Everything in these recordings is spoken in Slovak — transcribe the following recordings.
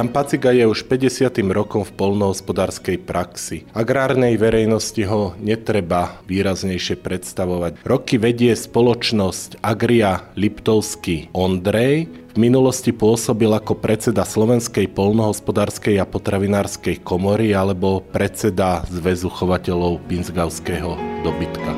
Jan Paciga je už 50. rokom v polnohospodárskej praxi. Agrárnej verejnosti ho netreba výraznejšie predstavovať. Roky vedie spoločnosť Agria Liptovský Ondrej, v minulosti pôsobil ako predseda Slovenskej polnohospodárskej a potravinárskej komory alebo predseda Zväzu chovateľov pinsgavského dobytka.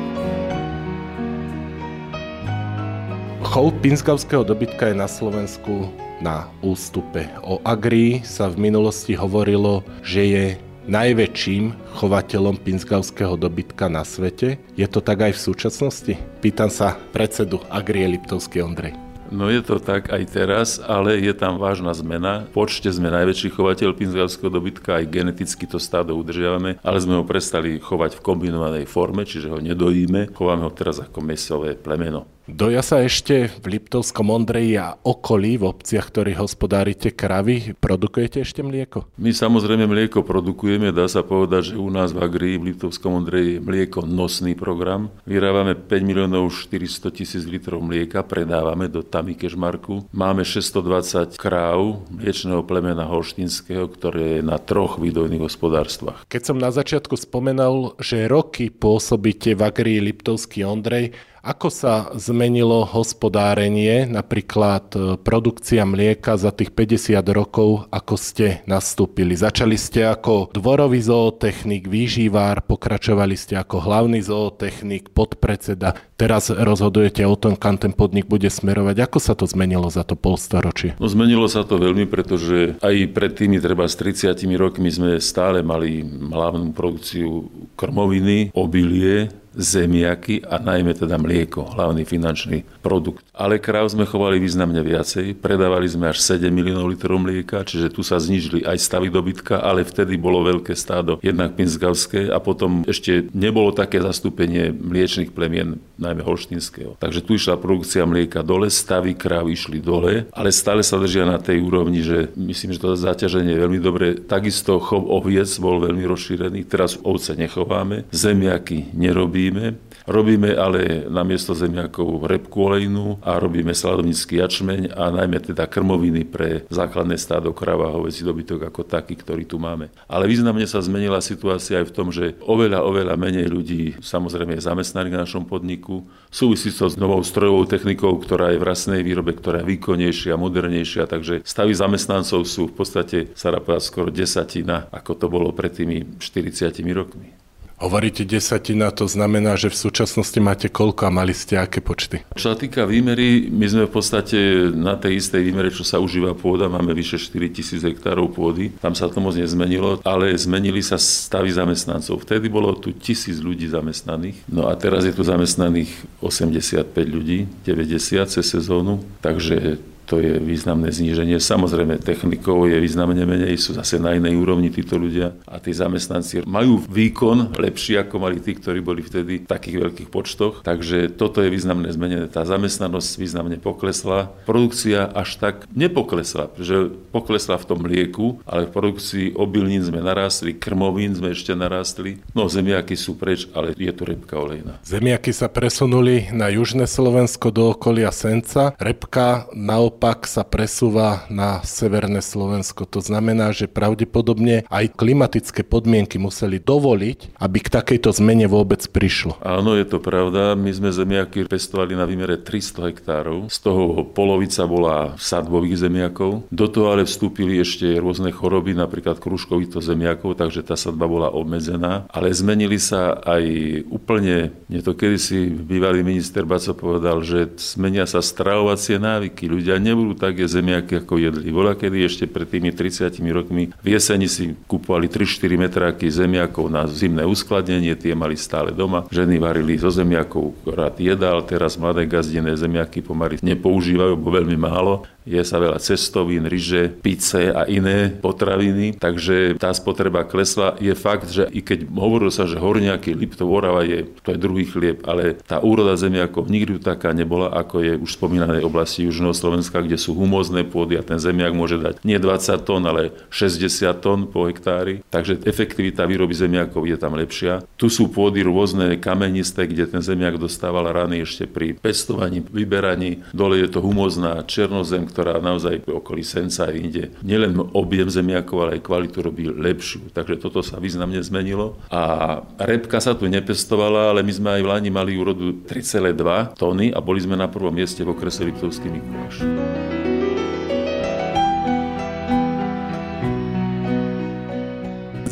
Chov pinsgavského dobytka je na Slovensku na ústupe. O Agri sa v minulosti hovorilo, že je najväčším chovateľom pinsgavského dobytka na svete. Je to tak aj v súčasnosti? Pýtam sa predsedu Agrie Liptovský Ondrej. No je to tak aj teraz, ale je tam vážna zmena. V počte sme najväčší chovateľ pinzgavského dobytka, aj geneticky to stádo udržiavame, ale sme ho prestali chovať v kombinovanej forme, čiže ho nedojíme. Chováme ho teraz ako mesové plemeno. Doja sa ešte v Liptovskom Ondreji a okolí, v obciach, ktorých hospodárite kravy, produkujete ešte mlieko? My samozrejme mlieko produkujeme, dá sa povedať, že u nás v Agrii, v Liptovskom Ondreji je mlieko nosný program. Vyrábame 5 miliónov 400 tisíc litrov mlieka, predávame do Tamy Kežmarku. Máme 620 kráv mliečného plemena holštinského, ktoré je na troch výdojných hospodárstvách. Keď som na začiatku spomenal, že roky pôsobíte v Agrii Liptovský Ondrej, ako sa zmenilo hospodárenie, napríklad e, produkcia mlieka za tých 50 rokov, ako ste nastúpili? Začali ste ako dvorový zootechnik, výživár, pokračovali ste ako hlavný zootechnik, podpredseda. Teraz rozhodujete o tom, kam ten podnik bude smerovať. Ako sa to zmenilo za to polstoročie? No zmenilo sa to veľmi, pretože aj pred tými treba s 30 rokmi sme stále mali hlavnú produkciu krmoviny, obilie, zemiaky a najmä teda mlieko, hlavný finančný produkt. Ale kráv sme chovali významne viacej, predávali sme až 7 miliónov litrov mlieka, čiže tu sa znižili aj stavy dobytka, ale vtedy bolo veľké stádo, jednak pinzgavské a potom ešte nebolo také zastúpenie mliečných plemien, najmä holštinského. Takže tu išla produkcia mlieka dole, stavy kráv išli dole, ale stále sa držia na tej úrovni, že myslím, že to zaťaženie je veľmi dobré. Takisto chov oviec bol veľmi rozšírený, teraz ovce nechováme, zemiaky nerobí robíme. Robíme ale namiesto zemiakov repku olejnú a robíme sladovnický jačmeň a najmä teda krmoviny pre základné stádo krava, hoveci dobytok ako taký, ktorý tu máme. Ale významne sa zmenila situácia aj v tom, že oveľa, oveľa menej ľudí samozrejme je zamestnaných na našom podniku. Súvisí to s novou strojovou technikou, ktorá je v rasnej výrobe, ktorá je výkonnejšia, modernejšia, takže stavy zamestnancov sú v podstate, sa dá skoro desatina, ako to bolo pred tými 40 rokmi. Hovoríte desatina, to znamená, že v súčasnosti máte koľko a mali ste aké počty? Čo sa týka výmery, my sme v podstate na tej istej výmere, čo sa užíva pôda, máme vyše 4 tisíc hektárov pôdy. Tam sa to moc nezmenilo, ale zmenili sa stavy zamestnancov. Vtedy bolo tu tisíc ľudí zamestnaných, no a teraz je tu zamestnaných 85 ľudí, 90 cez sezónu, takže to je významné zníženie. Samozrejme, technikov je významne menej, sú zase na inej úrovni títo ľudia a tí zamestnanci majú výkon lepší, ako mali tí, ktorí boli vtedy v takých veľkých počtoch. Takže toto je významné zmenené. Tá zamestnanosť významne poklesla. Produkcia až tak nepoklesla, pretože poklesla v tom mlieku, ale v produkcii obilnín sme narástli, krmovín sme ešte narástli. No, zemiaky sú preč, ale je to repka olejná. Zemiaky sa presunuli na južné Slovensko do okolia Senca. Repka na naopak sa presúva na severné Slovensko. To znamená, že pravdepodobne aj klimatické podmienky museli dovoliť, aby k takejto zmene vôbec prišlo. Áno, je to pravda. My sme zemiaky pestovali na výmere 300 hektárov. Z toho polovica bola sadbových zemiakov. Do toho ale vstúpili ešte rôzne choroby, napríklad kruškovito zemiakov, takže tá sadba bola obmedzená. Ale zmenili sa aj úplne, nie to kedysi bývalý minister Baco povedal, že zmenia sa stravovacie návyky. Ľudia nebudú také zemiaky, ako jedli. Bola kedy ešte pred tými 30 rokmi v jeseni si kupovali 3-4 metráky zemiakov na zimné uskladnenie, tie mali stále doma. Ženy varili zo zemiakov rád jedal, teraz mladé gazdené zemiaky pomaly nepoužívajú, bo veľmi málo je sa veľa cestovín, ryže, pice a iné potraviny, takže tá spotreba klesla. Je fakt, že i keď hovorilo sa, že horniaky, Liptov, Orava je, to je druhý chlieb, ale tá úroda zemiakov nikdy taká nebola, ako je už spomínanej oblasti Južného Slovenska miesta, kde sú humózne pôdy a ten zemiak môže dať nie 20 tón, ale 60 tón po hektári. Takže efektivita výroby zemiakov je tam lepšia. Tu sú pôdy rôzne kamenisté, kde ten zemiak dostával rany ešte pri pestovaní, vyberaní. Dole je to humózna černozem, ktorá naozaj okolí Senca inde nielen objem zemiakov, ale aj kvalitu robí lepšiu. Takže toto sa významne zmenilo. A repka sa tu nepestovala, ale my sme aj v Lani mali úrodu 3,2 tóny a boli sme na prvom mieste v okrese Liptovský Mikuláš.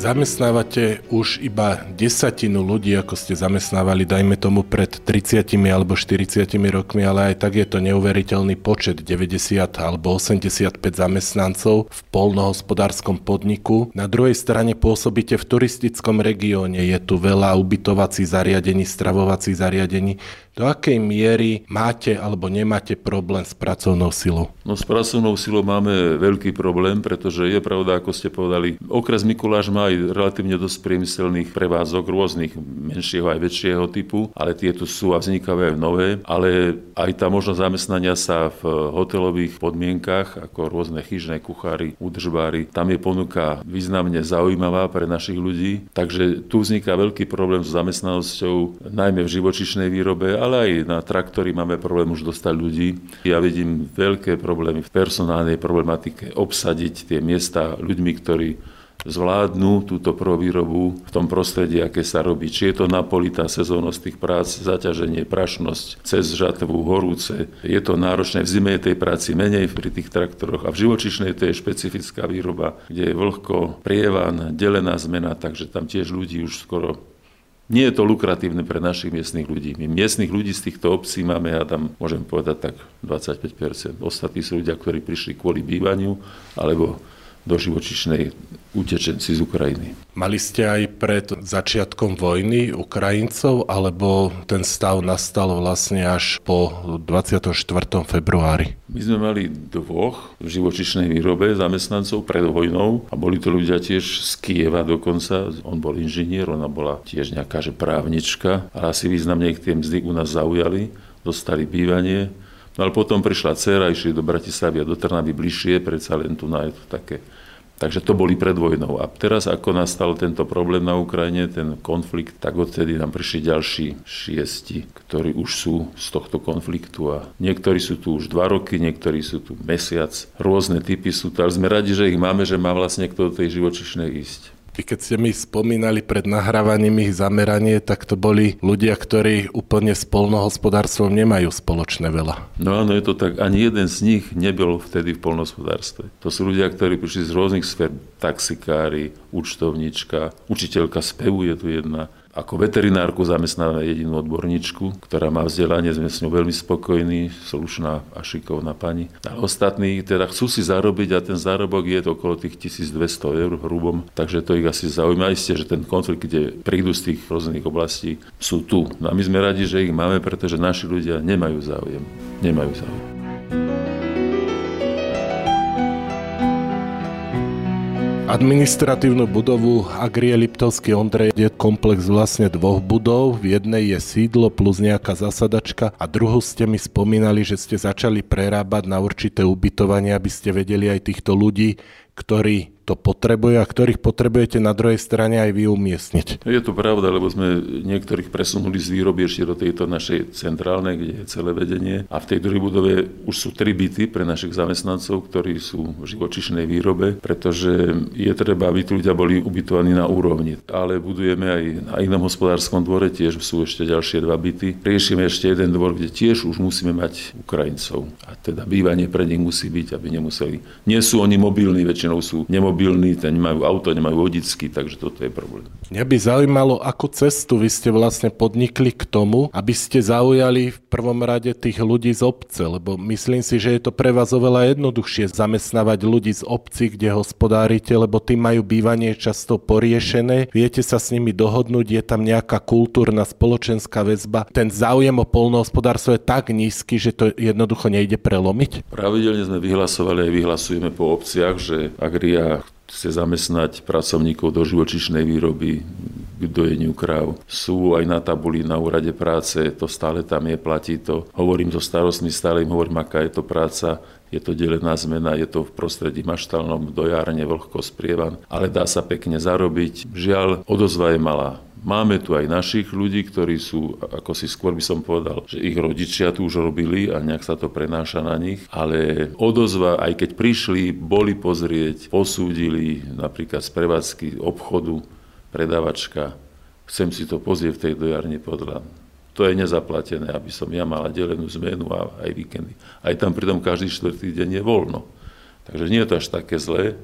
Zamestnávate už iba desatinu ľudí, ako ste zamestnávali, dajme tomu pred 30 alebo 40 rokmi, ale aj tak je to neuveriteľný počet, 90 alebo 85 zamestnancov v polnohospodárskom podniku. Na druhej strane pôsobíte v turistickom regióne, je tu veľa ubytovacích zariadení, stravovacích zariadení. Do akej miery máte alebo nemáte problém s pracovnou silou? No s pracovnou silou máme veľký problém, pretože je pravda, ako ste povedali, okres Mikuláš má aj relatívne dosť priemyselných prevádzok rôznych menšieho aj väčšieho typu, ale tieto sú a vznikajú aj nové, ale aj tá možnosť zamestnania sa v hotelových podmienkach, ako rôzne chyžné kuchári, udržbári, tam je ponuka významne zaujímavá pre našich ľudí, takže tu vzniká veľký problém s zamestnanosťou, najmä v živočišnej výrobe, ale aj na traktory máme problém už dostať ľudí. Ja vidím veľké problémy v personálnej problematike obsadiť tie miesta ľuďmi, ktorí zvládnu túto prvovýrobu v tom prostredí, aké sa robí. Či je to napolitá sezónnosť tých prác, zaťaženie, prašnosť, cez žatvu, horúce. Je to náročné, v zime je tej práci menej pri tých traktoroch a v živočišnej to je špecifická výroba, kde je vlhko, prievan, delená zmena, takže tam tiež ľudí už skoro nie je to lukratívne pre našich miestnych ľudí. My miestnych ľudí z týchto obcí máme, ja tam môžem povedať tak 25%. Ostatní sú ľudia, ktorí prišli kvôli bývaniu alebo do živočišnej utečenci z Ukrajiny. Mali ste aj pred začiatkom vojny Ukrajincov, alebo ten stav nastal vlastne až po 24. februári? My sme mali dvoch v živočišnej výrobe zamestnancov pred vojnou a boli to ľudia tiež z Kieva dokonca. On bol inžinier, ona bola tiež nejaká že právnička, ale asi významne ich tie mzdy u nás zaujali, dostali bývanie No ale potom prišla dcera, išli do Bratislavy a do Trnavy bližšie, predsa len tu na to také. Takže to boli pred vojnou. A teraz, ako nastal tento problém na Ukrajine, ten konflikt, tak odtedy nám prišli ďalší šiesti, ktorí už sú z tohto konfliktu. A niektorí sú tu už dva roky, niektorí sú tu mesiac. Rôzne typy sú tu, ale sme radi, že ich máme, že má vlastne kto do tej živočišnej ísť. Vy keď ste mi spomínali pred nahrávaním ich zameranie, tak to boli ľudia, ktorí úplne s polnohospodárstvom nemajú spoločné veľa. No áno, je to tak. Ani jeden z nich nebyl vtedy v polnohospodárstve. To sú ľudia, ktorí prišli z rôznych sfér. Taxikári, účtovníčka, učiteľka spevu je tu jedna, ako veterinárku zamestnáme jedinú odborníčku, ktorá má vzdelanie, sme s ňou veľmi spokojní, slušná a šikovná pani. A ostatní teda chcú si zarobiť a ten zárobok je okolo tých 1200 eur hrubom, takže to ich asi zaujíma. Isté, že ten konflikt, kde prídu z tých rôznych oblastí, sú tu. No a my sme radi, že ich máme, pretože naši ľudia nemajú záujem. Nemajú záujem. Administratívnu budovu Agrie Liptovský Ondrej je komplex vlastne dvoch budov. V jednej je sídlo plus nejaká zasadačka a druhú ste mi spomínali, že ste začali prerábať na určité ubytovanie, aby ste vedeli aj týchto ľudí, ktorí to potrebujú a ktorých potrebujete na druhej strane aj vy umiestniť. Je to pravda, lebo sme niektorých presunuli z výroby ešte do tejto našej centrálnej, kde je celé vedenie. A v tej druhej budove už sú tri byty pre našich zamestnancov, ktorí sú v živočišnej výrobe, pretože je treba, aby tí ľudia boli ubytovaní na úrovni. Ale budujeme aj na inom hospodárskom dvore, tiež sú ešte ďalšie dva byty. Riešime ešte jeden dvor, kde tiež už musíme mať Ukrajincov. A teda bývanie pre nich musí byť, aby nemuseli. Nie sú oni mobilní, väčšinou sú nemobilní ten nemajú auto, nemajú vodicky, takže toto je problém. Mňa by zaujímalo, ako cestu vy ste vlastne podnikli k tomu, aby ste zaujali v prvom rade tých ľudí z obce, lebo myslím si, že je to pre vás oveľa jednoduchšie zamestnávať ľudí z obci, kde hospodárite, lebo tí majú bývanie často poriešené, viete sa s nimi dohodnúť, je tam nejaká kultúrna spoločenská väzba. Ten záujem o polnohospodárstvo je tak nízky, že to jednoducho nejde prelomiť? Pravidelne sme vyhlasovali aj vyhlasujeme po obciach, že Agria chce zamestnať pracovníkov do živočišnej výroby, k dojeniu kráv. Sú aj na tabuli na úrade práce, to stále tam je, platí to. Hovorím so starostmi, stále im hovorím, aká je to práca, je to delená zmena, je to v prostredí maštalnom, dojárne, vlhko sprievan, ale dá sa pekne zarobiť. Žiaľ, odozva je malá. Máme tu aj našich ľudí, ktorí sú, ako si skôr by som povedal, že ich rodičia tu už robili a nejak sa to prenáša na nich, ale odozva, aj keď prišli, boli pozrieť, posúdili napríklad z prevádzky obchodu, predavačka, chcem si to pozrieť v tej dojarni podľa to je nezaplatené, aby som ja mala delenú zmenu a aj víkendy. Aj tam pritom každý štvrtý deň je voľno. Takže nie je to až také zlé.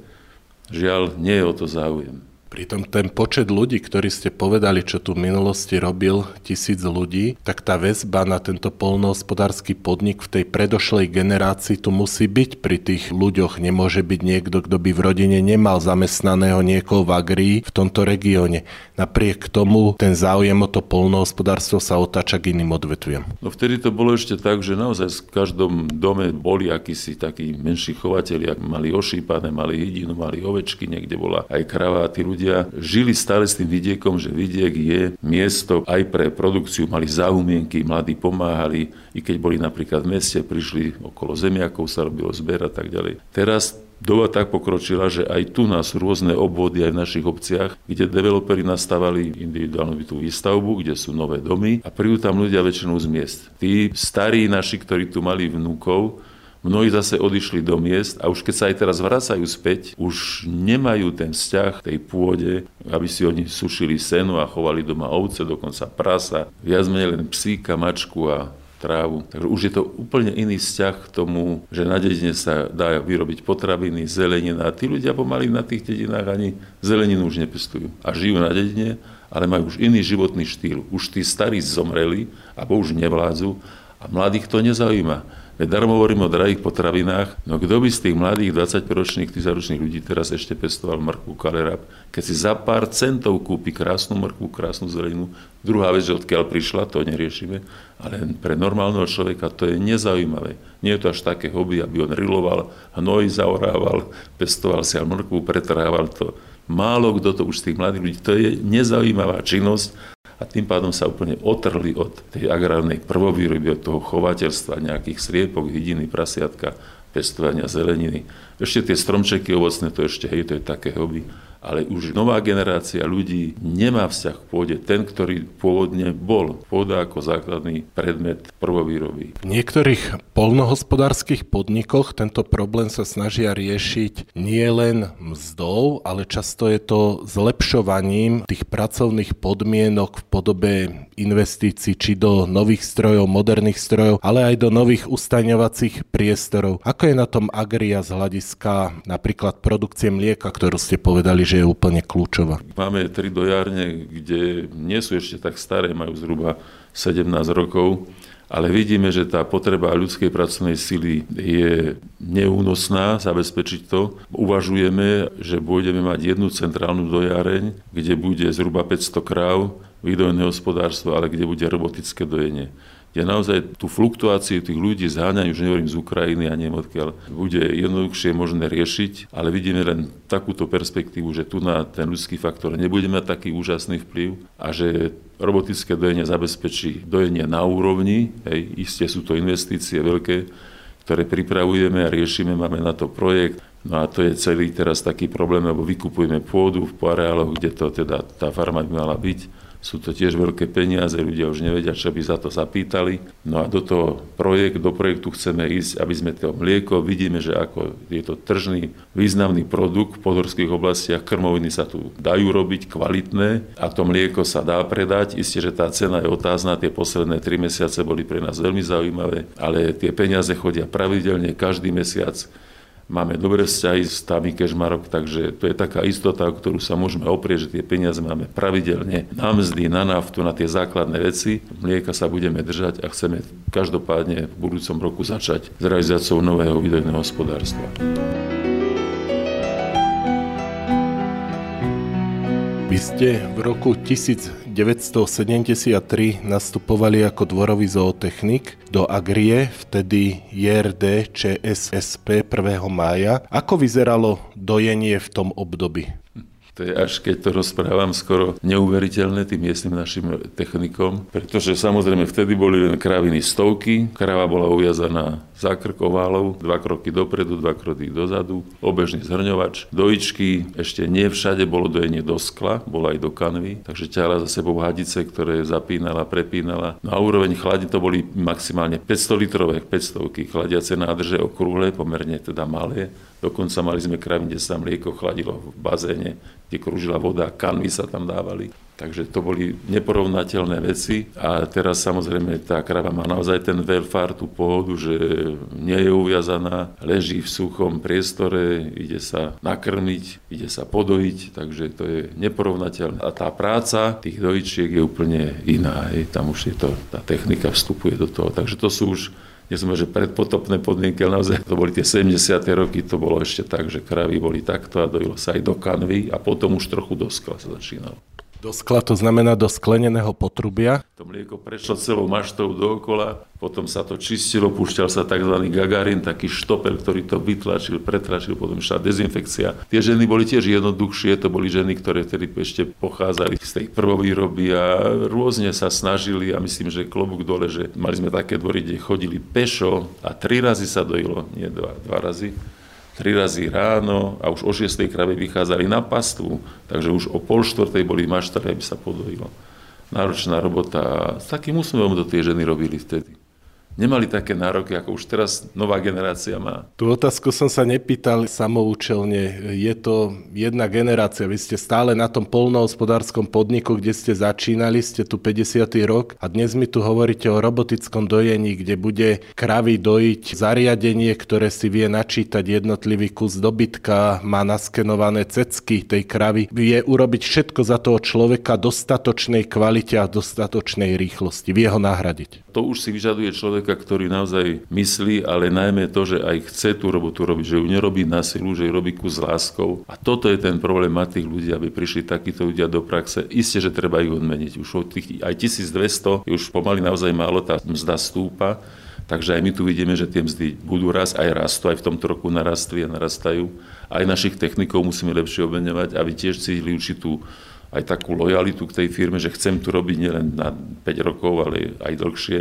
Žiaľ, nie je o to záujem. Pritom ten počet ľudí, ktorí ste povedali, čo tu v minulosti robil tisíc ľudí, tak tá väzba na tento polnohospodársky podnik v tej predošlej generácii tu musí byť pri tých ľuďoch. Nemôže byť niekto, kto by v rodine nemal zamestnaného niekoho v agrii v tomto regióne. Napriek tomu ten záujem o to polnohospodárstvo sa otáča k iným odvetviam. No vtedy to bolo ešte tak, že naozaj v každom dome boli akísi takí menší chovateľi, mali ošípané, mali hydinu, mali ovečky, niekde bola aj krava, tí ľudia ľudia žili stále s tým vidiekom, že vidiek je miesto aj pre produkciu, mali zaumienky, mladí pomáhali, i keď boli napríklad v meste, prišli okolo zemiakov, sa robilo zber a tak ďalej. Teraz Doba tak pokročila, že aj tu nás rôzne obvody aj v našich obciach, kde developeri nastavali individuálnu bytú výstavbu, kde sú nové domy a prídu tam ľudia väčšinou z miest. Tí starí naši, ktorí tu mali vnúkov, Mnohí zase odišli do miest a už keď sa aj teraz vracajú späť, už nemajú ten vzťah tej pôde, aby si oni sušili senu a chovali doma ovce, dokonca prasa, viac menej len psíka, mačku a trávu. Takže už je to úplne iný vzťah k tomu, že na dedine sa dá vyrobiť potraviny, zelenina. A tí ľudia pomaly na tých dedinách ani zeleninu už nepestujú. A žijú na dedine, ale majú už iný životný štýl. Už tí starí zomreli, alebo už nevládzu a mladých to nezaujíma. Veď darmo hovorím o drahých potravinách, no kto by z tých mladých 25-ročných, 30-ročných ľudí teraz ešte pestoval mrkvu kalerab, keď si za pár centov kúpi krásnu mrkvu, krásnu zeleninu. Druhá vec, že odkiaľ prišla, to neriešime, ale pre normálneho človeka to je nezaujímavé. Nie je to až také hobby, aby on riloval, hnoj zaorával, pestoval si mrkvu, pretrával to. Málo kto to už z tých mladých ľudí, to je nezaujímavá činnosť a tým pádom sa úplne otrli od tej agrárnej prvovýroby, od toho chovateľstva, nejakých sriepok, hydiny, prasiatka, pestovania zeleniny. Ešte tie stromčeky ovocné, to ešte, hej, to je také hobby ale už nová generácia ľudí nemá vzťah k pôde, ten, ktorý pôvodne bol. Pôda ako základný predmet prvovýroby. V niektorých polnohospodárskych podnikoch tento problém sa snažia riešiť nie len mzdou, ale často je to zlepšovaním tých pracovných podmienok v podobe investícií či do nových strojov, moderných strojov, ale aj do nových ustaňovacích priestorov. Ako je na tom Agria z hľadiska napríklad produkcie mlieka, ktorú ste povedali, že je úplne kľúčová. Máme tri dojárne, kde nie sú ešte tak staré, majú zhruba 17 rokov, ale vidíme, že tá potreba ľudskej pracovnej sily je neúnosná, zabezpečiť to. Uvažujeme, že budeme mať jednu centrálnu dojáreň, kde bude zhruba 500 kráv, výdojné hospodárstvo, ale kde bude robotické dojenie kde naozaj tú fluktuáciu tých ľudí zháňajú, už nehovorím z Ukrajiny a neviem odkiaľ, bude jednoduchšie možné riešiť, ale vidíme len takúto perspektívu, že tu na ten ľudský faktor nebude mať taký úžasný vplyv a že robotické dojenie zabezpečí dojenie na úrovni, hej, isté sú to investície veľké, ktoré pripravujeme a riešime, máme na to projekt, No a to je celý teraz taký problém, lebo vykupujeme pôdu v areáloch, kde to teda tá farma by mala byť sú to tiež veľké peniaze, ľudia už nevedia, čo by za to zapýtali. No a do toho projekt, do projektu chceme ísť, aby sme to mlieko, vidíme, že ako je to tržný, významný produkt v podhorských oblastiach, krmoviny sa tu dajú robiť, kvalitné a to mlieko sa dá predať. Isté, že tá cena je otázna, tie posledné tri mesiace boli pre nás veľmi zaujímavé, ale tie peniaze chodia pravidelne každý mesiac máme dobré vzťahy s Tami Kežmarok, takže to je taká istota, o ktorú sa môžeme oprieť, že tie peniaze máme pravidelne na mzdy, na naftu, na tie základné veci. Mlieka sa budeme držať a chceme každopádne v budúcom roku začať s realizáciou nového výdojného hospodárstva. Vy ste v roku 1000 1973 nastupovali ako dvorový zootechnik do Agrie, vtedy JRD ČSSP 1. mája. Ako vyzeralo dojenie v tom období? To je až keď to rozprávam skoro neuveriteľné tým miestnym našim technikom, pretože samozrejme vtedy boli len kraviny stovky, krava bola uviazaná za krk oválov, dva kroky dopredu, dva kroky dozadu, obežný zhrňovač, dojičky, ešte nie všade bolo dojenie do skla, bolo aj do kanvy, takže ťahla za sebou hadice, ktoré zapínala, prepínala. No a úroveň chladi to boli maximálne 500 litrové, 500 chladiace nádrže okrúhle, pomerne teda malé, Dokonca mali sme kravy, kde sa mlieko chladilo v bazéne, kde krúžila voda, kanvy sa tam dávali. Takže to boli neporovnateľné veci a teraz samozrejme tá krava má naozaj ten welfare, tú pohodu, že nie je uviazaná, leží v suchom priestore, ide sa nakrmiť, ide sa podojiť, takže to je neporovnateľné. A tá práca tých dojičiek je úplne iná, hej. tam už je to, tá technika vstupuje do toho. Takže to sú už sme, že predpotopné podmienky, ale naozaj to boli tie 70. roky, to bolo ešte tak, že kravy boli takto a dojilo sa aj do kanvy a potom už trochu do skla sa začínalo. Do skla to znamená do skleneného potrubia. To mlieko prešlo celou maštou dookola, potom sa to čistilo, púšťal sa tzv. gagarin, taký štopel, ktorý to vytlačil, pretračil, potom išla dezinfekcia. Tie ženy boli tiež jednoduchšie, to boli ženy, ktoré vtedy ešte pochádzali z tej prvovýroby a rôzne sa snažili a myslím, že klobúk dole, že mali sme také dvory, kde chodili pešo a tri razy sa dojilo, nie dva, dva razy tri razy ráno a už o 6. krave vychádzali na pastvu, takže už o pol štvrtej boli maštare, aby sa podojilo. Náročná robota s takým úsmevom to tie ženy robili vtedy nemali také nároky, ako už teraz nová generácia má. Tú otázku som sa nepýtal samoučelne. Je to jedna generácia. Vy ste stále na tom polnohospodárskom podniku, kde ste začínali, ste tu 50. rok a dnes mi tu hovoríte o robotickom dojení, kde bude kravy dojiť zariadenie, ktoré si vie načítať jednotlivý kus dobytka, má naskenované cecky tej kravy, vie urobiť všetko za toho človeka dostatočnej kvalite a dostatočnej rýchlosti. Vie ho nahradiť. To už si vyžaduje človek človeka, ktorý naozaj myslí, ale najmä to, že aj chce tú robotu robiť, že ju nerobí na silu, že ju robí ku láskou. A toto je ten problém mať tých ľudí, aby prišli takíto ľudia do praxe. Isté, že treba ich odmeniť. Už od tých aj 1200 už pomaly naozaj málo tá mzda stúpa. Takže aj my tu vidíme, že tie mzdy budú raz, aj rastú, aj v tomto roku narastli a narastajú. Aj našich technikov musíme lepšie obmeňovať, aby tiež cítili určitú aj takú lojalitu k tej firme, že chcem tu robiť nielen na 5 rokov, ale aj dlhšie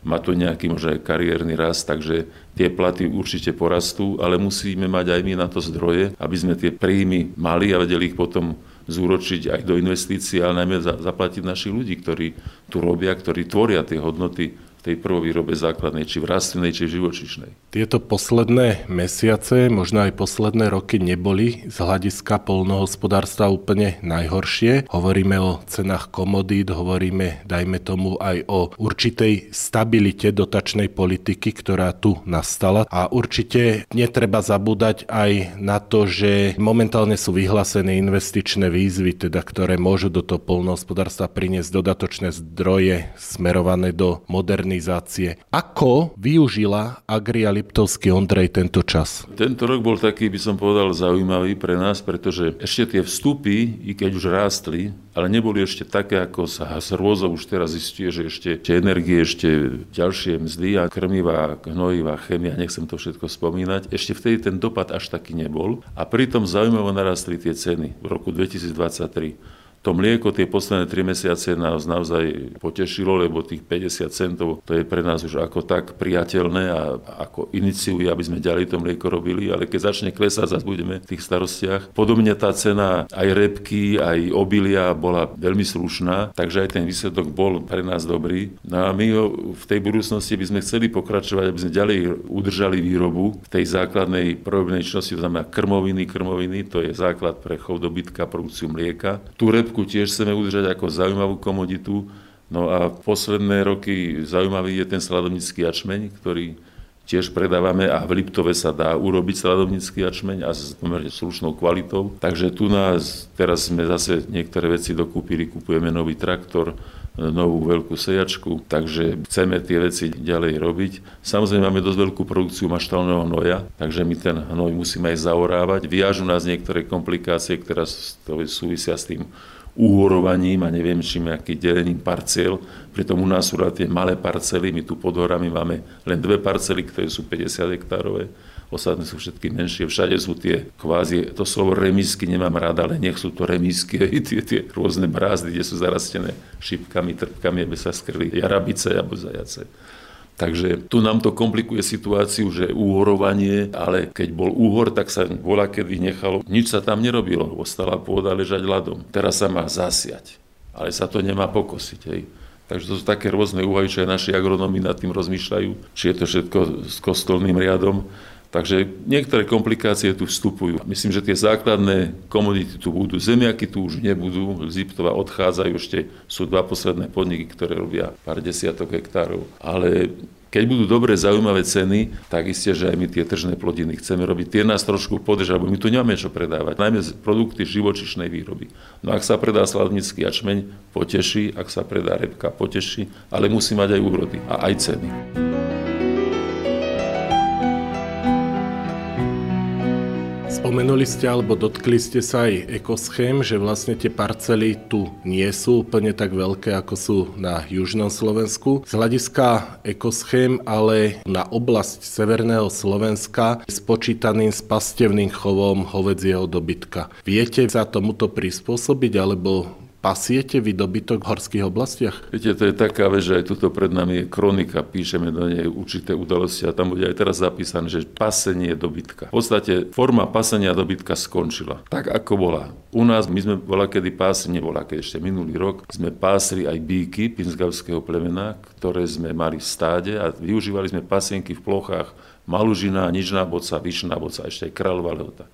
má to nejaký možno aj kariérny rast, takže tie platy určite porastú, ale musíme mať aj my na to zdroje, aby sme tie príjmy mali a vedeli ich potom zúročiť aj do investícií, ale najmä zaplatiť našich ľudí, ktorí tu robia, ktorí tvoria tie hodnoty tej prvovýrobe základnej, či v rastlinnej, či v živočišnej. Tieto posledné mesiace, možno aj posledné roky neboli z hľadiska polnohospodárstva úplne najhoršie. Hovoríme o cenách komodít, hovoríme, dajme tomu, aj o určitej stabilite dotačnej politiky, ktorá tu nastala. A určite netreba zabúdať aj na to, že momentálne sú vyhlásené investičné výzvy, teda, ktoré môžu do toho polnohospodárstva priniesť dodatočné zdroje smerované do moderných organizácie. Ako využila Agria Liptovský Ondrej tento čas? Tento rok bol taký, by som povedal, zaujímavý pre nás, pretože ešte tie vstupy, i keď už rástli, ale neboli ešte také, ako sa s už teraz zistuje, že ešte, ešte energie, ešte ďalšie mzdy a krmivá, hnojivá, chemia, nechcem to všetko spomínať. Ešte vtedy ten dopad až taký nebol a pritom zaujímavo narastli tie ceny v roku 2023. To mlieko tie posledné 3 mesiace nás naozaj potešilo, lebo tých 50 centov to je pre nás už ako tak priateľné a ako iniciuje, aby sme ďalej to mlieko robili, ale keď začne klesať, zase budeme v tých starostiach. Podobne tá cena aj repky, aj obilia bola veľmi slušná, takže aj ten výsledok bol pre nás dobrý. No a my ho v tej budúcnosti by sme chceli pokračovať, aby sme ďalej udržali výrobu v tej základnej prvobnej činnosti, to znamená krmoviny, krmoviny, to je základ pre chov dobytka, produkciu mlieka. Tú rep repku tiež chceme udržať ako zaujímavú komoditu. No a posledné roky zaujímavý je ten sladovnický jačmeň, ktorý tiež predávame a v Liptove sa dá urobiť sladovnický jačmeň a s pomerne slušnou kvalitou. Takže tu nás, teraz sme zase niektoré veci dokúpili, kupujeme nový traktor, novú veľkú sejačku, takže chceme tie veci ďalej robiť. Samozrejme máme dosť veľkú produkciu maštálneho hnoja, takže my ten hnoj musíme aj zaorávať. Vyjažu nás niektoré komplikácie, ktoré súvisia s tým uhorovaním a neviem čím, aký delením parciel. Pritom u nás sú tie malé parcely, my tu pod horami máme len dve parcely, ktoré sú 50 hektárové. ostatné sú všetky menšie, všade sú tie kvázi, to slovo remisky nemám rád, ale nech sú to remisky, tie, tie rôzne brázdy, kde sú zarastené šipkami, trpkami, aby sa skrli jarabice alebo zajace. Takže tu nám to komplikuje situáciu, že úhorovanie, ale keď bol úhor, tak sa bola kedy nechalo, nič sa tam nerobilo, ostala pôda ležať ľadom. Teraz sa má zasiať, ale sa to nemá pokosiť. Hej. Takže to sú také rôzne úvahy, čo aj naši agronomi nad tým rozmýšľajú, či je to všetko s kostolným riadom. Takže niektoré komplikácie tu vstupujú. Myslím, že tie základné komodity tu budú. Zemiaky tu už nebudú. Ziptova odchádzajú. Ešte sú dva posledné podniky, ktoré robia pár desiatok hektárov. Ale keď budú dobre zaujímavé ceny, tak isté, že aj my tie tržné plodiny chceme robiť. Tie nás trošku podržia, lebo my tu nemáme čo predávať. Najmä produkty živočišnej výroby. No ak sa predá sladnický jačmeň, poteší, ak sa predá repka, poteší, ale musí mať aj úrody a aj ceny. Spomenuli ste alebo dotkli ste sa aj ekoschém, že vlastne tie parcely tu nie sú úplne tak veľké, ako sú na južnom Slovensku. Z hľadiska ekoschém ale na oblasť severného Slovenska je spočítaným s pastevným chovom hovedzieho dobytka. Viete sa tomuto prispôsobiť alebo Pasiete vy dobytok v horských oblastiach? Viete, to je taká vec, že aj tuto pred nami je kronika, píšeme do nej určité udalosti a tam bude aj teraz zapísané, že pasenie dobytka. V podstate forma pasenia dobytka skončila. Tak ako bola. U nás, my sme bola kedy pásli, nebola keď ešte minulý rok, sme pásli aj bíky pinzgavského plemena, ktoré sme mali v stáde a využívali sme pasienky v plochách Malužina, Nižná boca, Vyšná boca, ešte aj Kráľová lehota.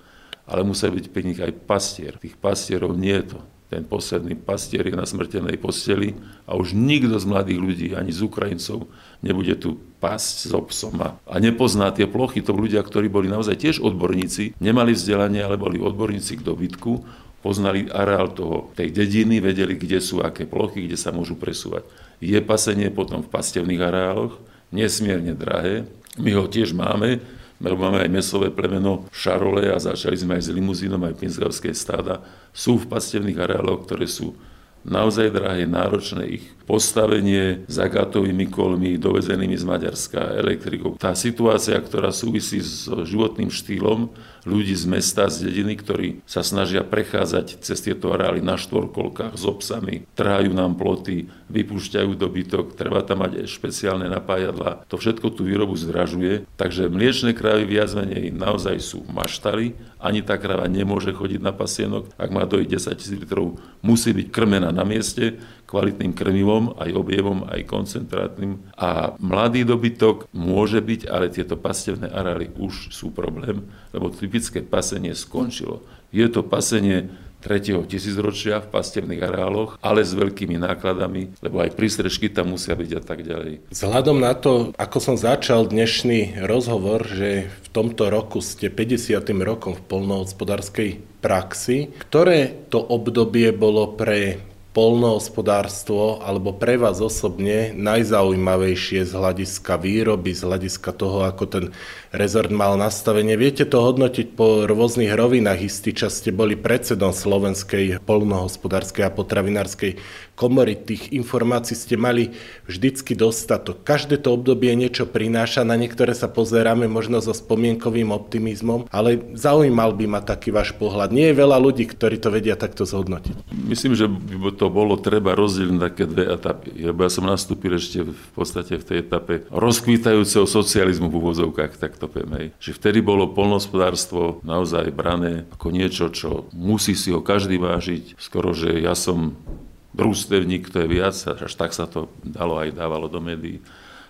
Ale musí byť pri nich aj pastier. Tých pastierov nie je to ten posledný pastier je na smrteľnej posteli a už nikto z mladých ľudí, ani z Ukrajincov, nebude tu pásť s obsom a, a nepozná tie plochy. To ľudia, ktorí boli naozaj tiež odborníci, nemali vzdelanie, ale boli odborníci k dobytku, poznali areál toho, tej dediny, vedeli, kde sú aké plochy, kde sa môžu presúvať. Je pasenie potom v pastevných areáloch, nesmierne drahé, my ho tiež máme, lebo máme aj mesové plemeno Šarole a začali sme aj s limuzínom, aj pinzgavské stáda, sú v pastevných areáloch, ktoré sú naozaj drahé, náročné ich postavenie za gatovými kolmi, dovezenými z Maďarska, elektrikou. Tá situácia, ktorá súvisí s životným štýlom ľudí z mesta, z dediny, ktorí sa snažia prechádzať cez tieto areály na štvorkolkách s obsami, trhajú nám ploty, vypúšťajú dobytok, treba tam mať špeciálne napájadla. To všetko tú výrobu zdražuje, takže mliečne krávy viac menej naozaj sú maštali, ani tá kráva nemôže chodiť na pasienok, ak má dojť 10 000 litrov, musí byť krmená na mieste, kvalitným krmivom, aj objevom, aj koncentrátnym. A mladý dobytok môže byť, ale tieto pastevné areály už sú problém, lebo typické pasenie skončilo. Je to pasenie 3. tisícročia v pastevných areáloch, ale s veľkými nákladami, lebo aj prístrežky tam musia byť a tak ďalej. Vzhľadom na to, ako som začal dnešný rozhovor, že v tomto roku ste 50. rokom v polnohospodárskej praxi, ktoré to obdobie bolo pre polnohospodárstvo alebo pre vás osobne najzaujímavejšie z hľadiska výroby, z hľadiska toho, ako ten rezort mal nastavenie. Viete to hodnotiť po rôznych rovinách. Istý čas ste boli predsedom Slovenskej polnohospodárskej a potravinárskej komory. Tých informácií ste mali vždycky dostatok. Každé to obdobie niečo prináša, na niektoré sa pozeráme možno so spomienkovým optimizmom, ale zaujímal by ma taký váš pohľad. Nie je veľa ľudí, ktorí to vedia takto zhodnotiť. Myslím, že by to bolo treba rozdeliť na také dve etapy. Lebo ja som nastúpil ešte v podstate v tej etape rozkvítajúceho socializmu v úvozovkách, tak to poviem. Že vtedy bolo polnospodárstvo naozaj brané ako niečo, čo musí si ho každý vážiť. Skoro, že ja som družstevník, to je viac, až tak sa to dalo aj dávalo do médií.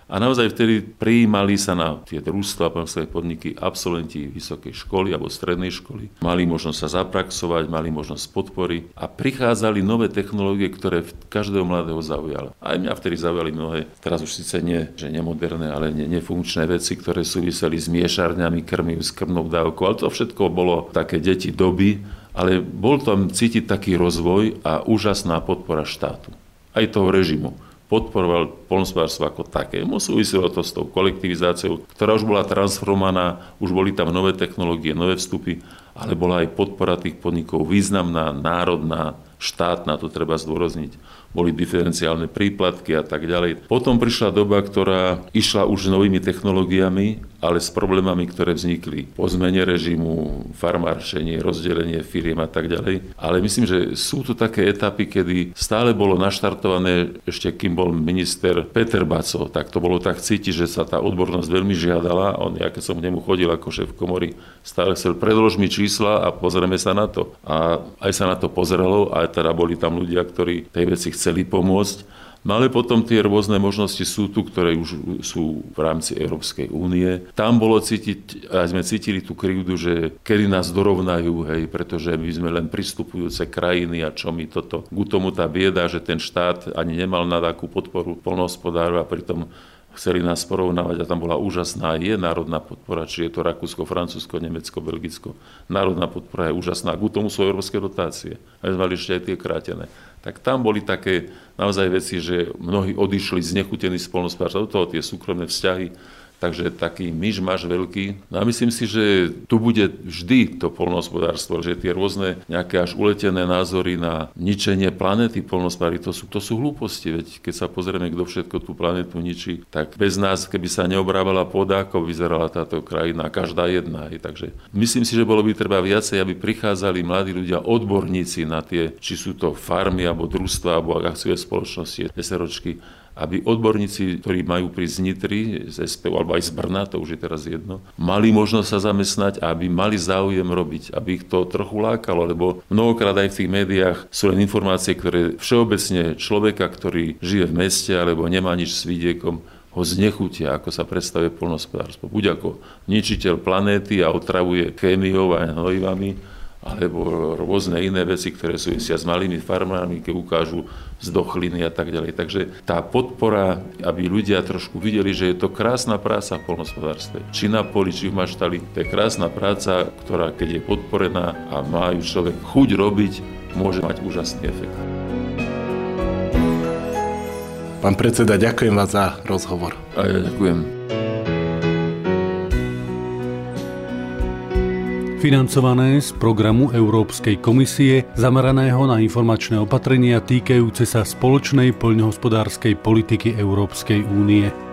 A naozaj vtedy prijímali sa na tie družstva, podniky absolventi vysokej školy alebo strednej školy. Mali možnosť sa zapraxovať, mali možnosť podpory a prichádzali nové technológie, ktoré každého mladého zaujali. Aj mňa vtedy zaujali mnohé, teraz už síce nie, že nemoderné, ale ne, nefunkčné veci, ktoré súviseli s miešarňami, krmiv, s krmnou dávkou, ale to všetko bolo také deti doby, ale bol tam cítiť taký rozvoj a úžasná podpora štátu, aj toho režimu podporoval polnospodárstvo ako také. Súviselo to s tou kolektivizáciou, ktorá už bola transformovaná, už boli tam nové technológie, nové vstupy, ale bola aj podpora tých podnikov významná, národná, štátna, to treba zdôrazniť. Boli diferenciálne príplatky a tak ďalej. Potom prišla doba, ktorá išla už novými technológiami ale s problémami, ktoré vznikli po zmene režimu, farmáršenie, rozdelenie firiem a tak ďalej. Ale myslím, že sú tu také etapy, kedy stále bolo naštartované, ešte kým bol minister Peter Baco, tak to bolo tak cítiť, že sa tá odbornosť veľmi žiadala. On, ja keď som k nemu chodil ako šéf komory, stále chcel predlož mi čísla a pozrieme sa na to. A aj sa na to pozeralo, a teda boli tam ľudia, ktorí tej veci chceli pomôcť. No ale potom tie rôzne možnosti sú tu, ktoré už sú v rámci Európskej únie. Tam bolo cítiť, aj sme cítili tú krivdu, že kedy nás dorovnajú, hej, pretože my sme len pristupujúce krajiny a čo mi toto. K tomu tá bieda, že ten štát ani nemal na takú podporu polnohospodárov a pritom chceli nás porovnávať a tam bola úžasná, je národná podpora, či je to Rakúsko, Francúzsko, Nemecko, Belgicko. Národná podpora je úžasná. K tomu sú európske dotácie. A sme mali ešte aj tie krátené tak tam boli také naozaj veci, že mnohí odišli znechutení spolnospárstva, do toho tie súkromné vzťahy, Takže taký myš máš veľký. No a myslím si, že tu bude vždy to polnohospodárstvo, že tie rôzne nejaké až uletené názory na ničenie planéty polnohospodári, to sú, to sú hlúposti. Veď keď sa pozrieme, kto všetko tú planetu ničí, tak bez nás, keby sa neobrávala pôda, ako vyzerala táto krajina, každá jedna. Aj. Takže myslím si, že bolo by treba viacej, aby prichádzali mladí ľudia, odborníci na tie, či sú to farmy, alebo družstva, alebo akciové spoločnosti, SROčky, aby odborníci, ktorí majú prísť z Nitry, z SPU alebo aj z Brna, to už je teraz jedno, mali možnosť sa zamestnať a aby mali záujem robiť, aby ich to trochu lákalo, lebo mnohokrát aj v tých médiách sú len informácie, ktoré všeobecne človeka, ktorý žije v meste alebo nemá nič s vidiekom, ho znechutia, ako sa predstavuje polnospodárstvo. Buď ako ničiteľ planéty a otravuje chémiou a hnojivami, alebo rôzne iné veci, ktoré súvisia s malými farmármi, keď ukážu zdochliny a tak ďalej. Takže tá podpora, aby ľudia trošku videli, že je to krásna práca v polnospodárstve. Či na poli, či v maštali, to je krásna práca, ktorá keď je podporená a má ju človek chuť robiť, môže mať úžasný efekt. Pán predseda, ďakujem vás za rozhovor. A ja ďakujem. Financované z programu Európskej komisie zameraného na informačné opatrenia týkajúce sa spoločnej poľnohospodárskej politiky Európskej únie.